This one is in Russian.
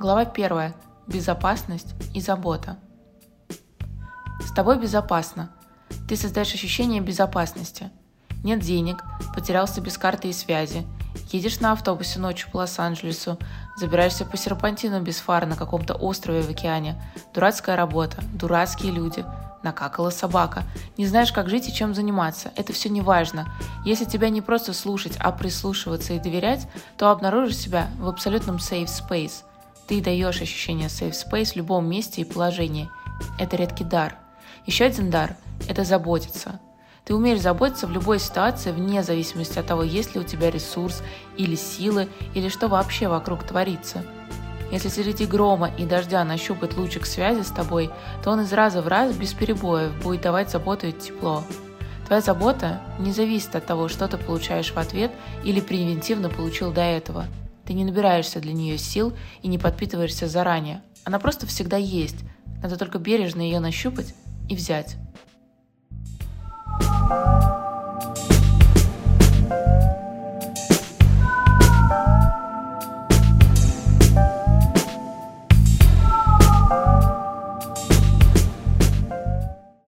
Глава 1. Безопасность и забота. С тобой безопасно. Ты создаешь ощущение безопасности. Нет денег, потерялся без карты и связи. Едешь на автобусе ночью по Лос-Анджелесу, забираешься по серпантину без фар на каком-то острове в океане. Дурацкая работа, дурацкие люди – накакала собака. Не знаешь, как жить и чем заниматься. Это все не важно. Если тебя не просто слушать, а прислушиваться и доверять, то обнаружишь себя в абсолютном safe space. Ты даешь ощущение safe space в любом месте и положении. Это редкий дар. Еще один дар – это заботиться. Ты умеешь заботиться в любой ситуации, вне зависимости от того, есть ли у тебя ресурс или силы, или что вообще вокруг творится – если среди грома и дождя нащупать лучик связи с тобой, то он из раза в раз без перебоев будет давать заботу и тепло. Твоя забота не зависит от того, что ты получаешь в ответ или превентивно получил до этого. Ты не набираешься для нее сил и не подпитываешься заранее. Она просто всегда есть. Надо только бережно ее нащупать и взять.